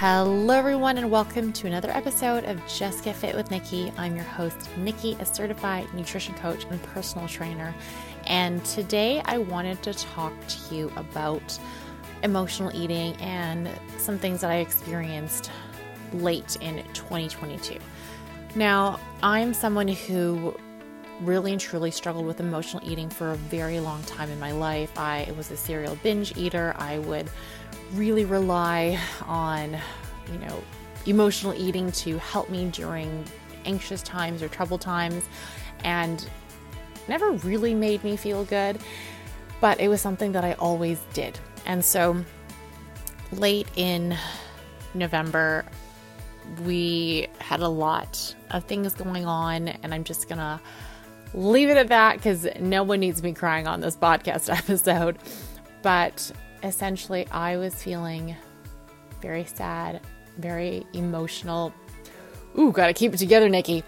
Hello, everyone, and welcome to another episode of Just Get Fit with Nikki. I'm your host, Nikki, a certified nutrition coach and personal trainer. And today I wanted to talk to you about emotional eating and some things that I experienced late in 2022. Now, I'm someone who really and truly struggled with emotional eating for a very long time in my life. I was a serial binge eater. I would really rely on, you know, emotional eating to help me during anxious times or troubled times and never really made me feel good, but it was something that I always did. And so late in November, we had a lot of things going on, and I'm just gonna leave it at that because no one needs me crying on this podcast episode. But essentially, I was feeling very sad, very emotional. Ooh, gotta keep it together, Nikki.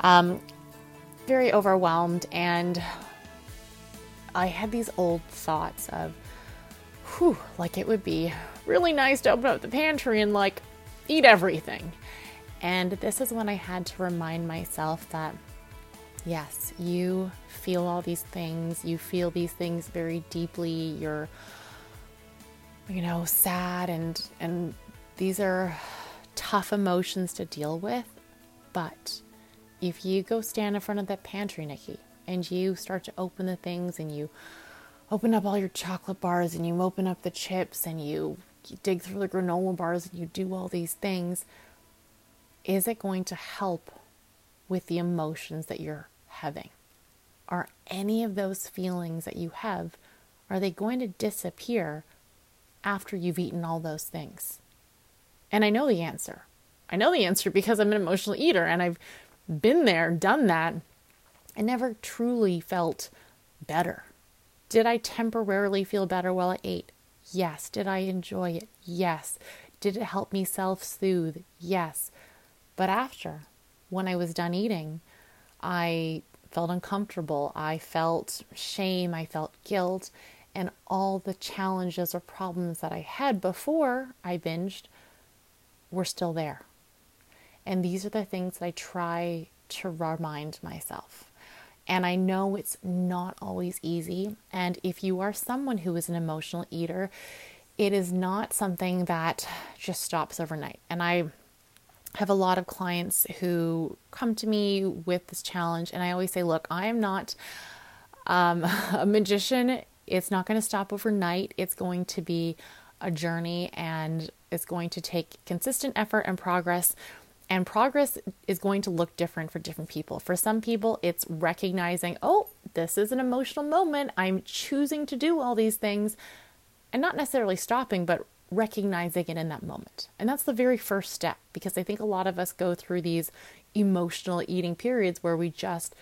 Um, very overwhelmed, and I had these old thoughts of, whew, like it would be really nice to open up the pantry and like eat everything. And this is when I had to remind myself that yes, you feel all these things, you feel these things very deeply. You're you know, sad and and these are tough emotions to deal with. But if you go stand in front of that pantry, Nikki, and you start to open the things and you open up all your chocolate bars and you open up the chips and you, dig through the granola bars and you do all these things, is it going to help with the emotions that you're having? Are any of those feelings that you have, are they going to disappear after you've eaten all those things? And I know the answer. I know the answer because I'm an emotional eater and I've been there, done that. I never truly felt better. Did I temporarily feel better while I ate? Yes. Did I enjoy it? Yes. Did it help me self soothe? Yes. But after, when I was done eating, I felt uncomfortable. I felt shame. I felt guilt and all the challenges or problems that I had before I binged were still there. And these are the things that I try to remind myself. And I know it's not always easy. And if you are someone who is an emotional eater, it is not something that just stops overnight. And I have a lot of clients who come to me with this challenge, and I always say, Look, I am not um, a magician it's not going to stop overnight. It's going to be a journey and it's going to take consistent effort and progress. And progress is going to look different for different people. For some people, it's recognizing, oh, this is an emotional moment. I'm choosing to do all these things and not necessarily stopping, but recognizing it in that moment. And that's the very first step because I think a lot of us go through these emotional eating periods where we just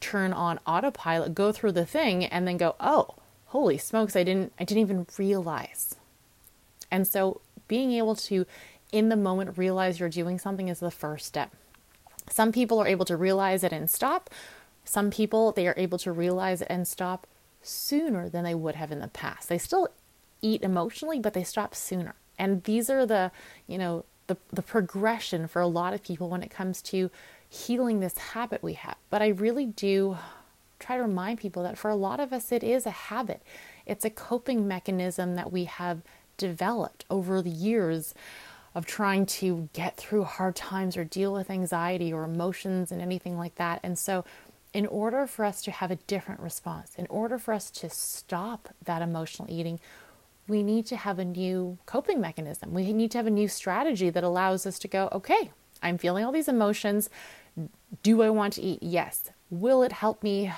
turn on autopilot, go through the thing, and then go, oh, holy smokes, I didn't I didn't even realize. And so being able to in the moment realize you're doing something is the first step. Some people are able to realize it and stop. Some people they are able to realize it and stop sooner than they would have in the past. They still eat emotionally, but they stop sooner. And these are the, you know, the the progression for a lot of people when it comes to healing this habit we have. But I really do try to remind people that for a lot of us, it is a habit. It's a coping mechanism that we have developed over the years of trying to get through hard times or deal with anxiety or emotions and anything like that. And so, in order for us to have a different response, in order for us to stop that emotional eating, we need to have a new coping mechanism. We need to have a new strategy that allows us to go, okay, I'm feeling all these emotions. Do I want to eat? Yes. Will it help me?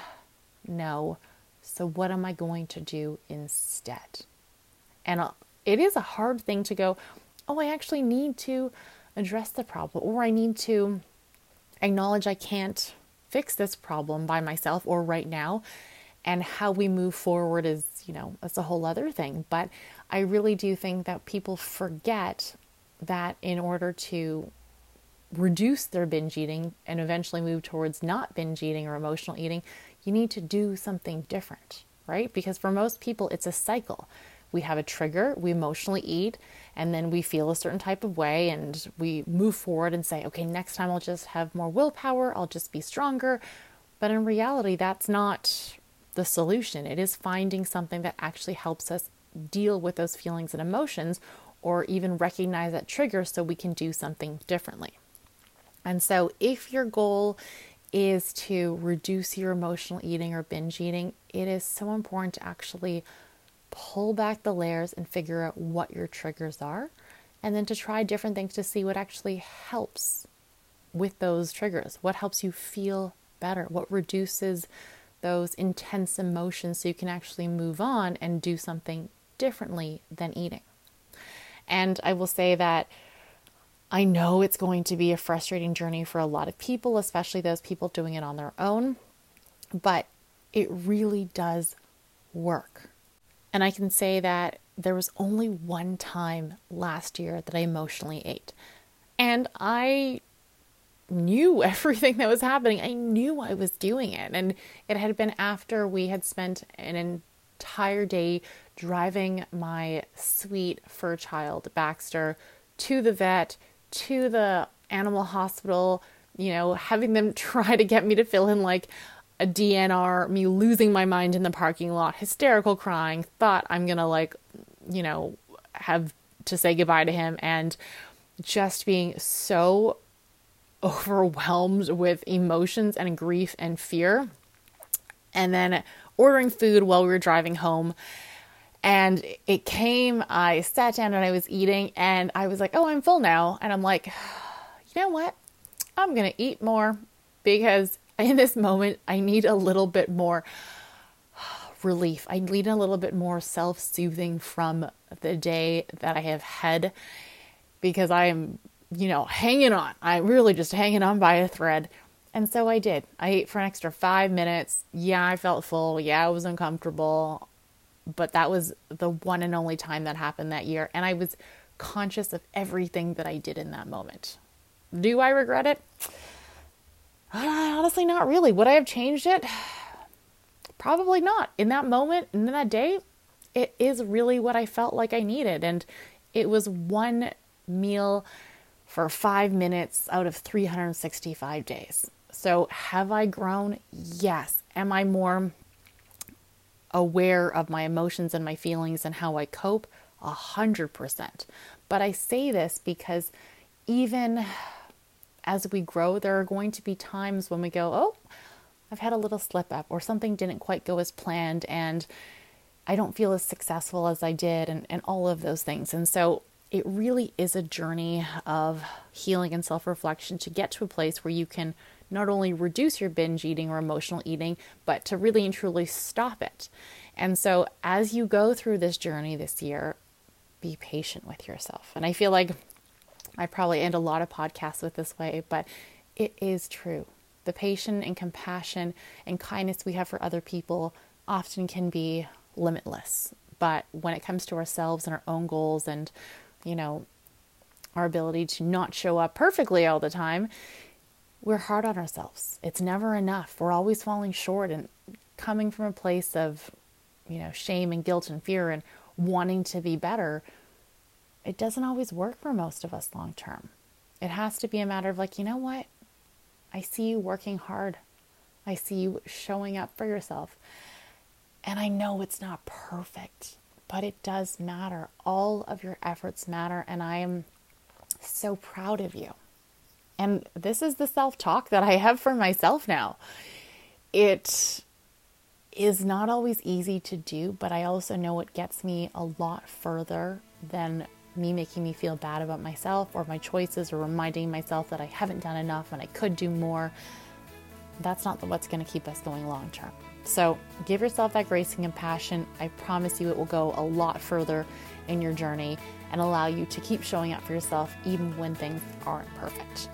No. So, what am I going to do instead? And uh, it is a hard thing to go, oh, I actually need to address the problem, or I need to acknowledge I can't fix this problem by myself or right now. And how we move forward is, you know, that's a whole other thing. But I really do think that people forget that in order to reduce their binge eating and eventually move towards not binge eating or emotional eating, you need to do something different, right? Because for most people, it's a cycle. we have a trigger, we emotionally eat, and then we feel a certain type of way and we move forward and say, okay, next time I'll just have more willpower, I'll just be stronger. But in reality, that's not the solution. It is finding something that actually helps us deal with those feelings and emotions or even recognize that trigger so we can do something differently. And so, if your goal is to reduce your emotional eating or binge eating, it is so important to actually pull back the layers and figure out what your triggers are, and then to try different things to see what actually helps with those triggers. What helps you feel better? What reduces those intense emotions so you can actually move on and do something differently than eating. And I will say that I know it's going to be a frustrating journey for a lot of people, especially those people doing it on their own, but it really does work. And I can say that there was only one time last year that I emotionally ate. And I knew everything that was happening. I knew I was doing it. And it had been after we had spent an entire day driving my sweet fur child, Baxter, to the vet, to the animal hospital, you know, having them try to get me to fill in like a DNR, me losing my mind in the parking lot, hysterical crying, thought I'm gonna like, you know, have to say goodbye to him, and just being so overwhelmed with emotions and grief and fear. And then ordering food while we were driving home. And it came, I sat down and I was eating, and I was like, oh, I'm full now. And I'm like, you know what? I'm going to eat more because in this moment, I need a little bit more relief. I need a little bit more self soothing from the day that I have had because I am, you know, hanging on. I'm really just hanging on by a thread. And so I did. I ate for an extra five minutes. Yeah, I felt full. Yeah, I was uncomfortable. But that was the one and only time that happened that year. And I was conscious of everything that I did in that moment. Do I regret it? honestly, not really. Would I have changed it? Probably not. In that moment, in that day, it is really what I felt like I needed. And it was one meal for five minutes out of 365 days. So, have I grown? Yes. Am I more aware of my emotions and my feelings and how I cope? A hundred percent. But I say this because even as we grow, there are going to be times when we go, oh, I've had a little slip up, or something didn't quite go as planned, and I don't feel as successful as I did, and, and all of those things. And so it really is a journey of healing and self reflection to get to a place where you can not only reduce your binge eating or emotional eating, but to really and truly stop it. And so as you go through this journey this year, be patient with yourself. And I feel like I probably end a lot of podcasts with this way, but it is true. The patience and compassion and kindness we have for other people often can be limitless. But when it comes to ourselves and our own goals and, you know, our ability to not show up perfectly all the time, we're hard on ourselves. It's never enough. We're always falling short and coming from a place of, you know, shame and guilt and fear and wanting to be better it doesn't always work for most of us long term. It has to be a matter of like, you know what? I see you working hard. I see you showing up for yourself. And I know it's not perfect, but it does matter. All of your efforts matter. And I am so proud of you. And this is the self talk that I have for myself now. It is not always easy to do, but I also know it gets me a lot further than me making me feel bad about myself or my choices or reminding myself that I haven't done enough and I could do more. That's not what's going to keep us going long term. So give yourself that grace and compassion. I promise you it will go a lot further in your journey and allow you to keep showing up for yourself even when things aren't perfect.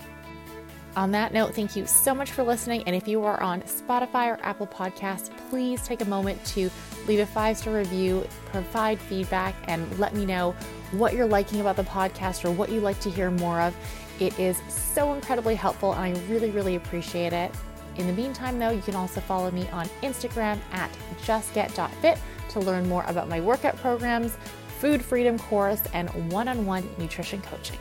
On that note, thank you so much for listening. And if you are on Spotify or Apple Podcasts, please take a moment to leave a five star review, provide feedback, and let me know what you're liking about the podcast or what you'd like to hear more of. It is so incredibly helpful, and I really, really appreciate it. In the meantime, though, you can also follow me on Instagram at justget.fit to learn more about my workout programs, food freedom course, and one on one nutrition coaching.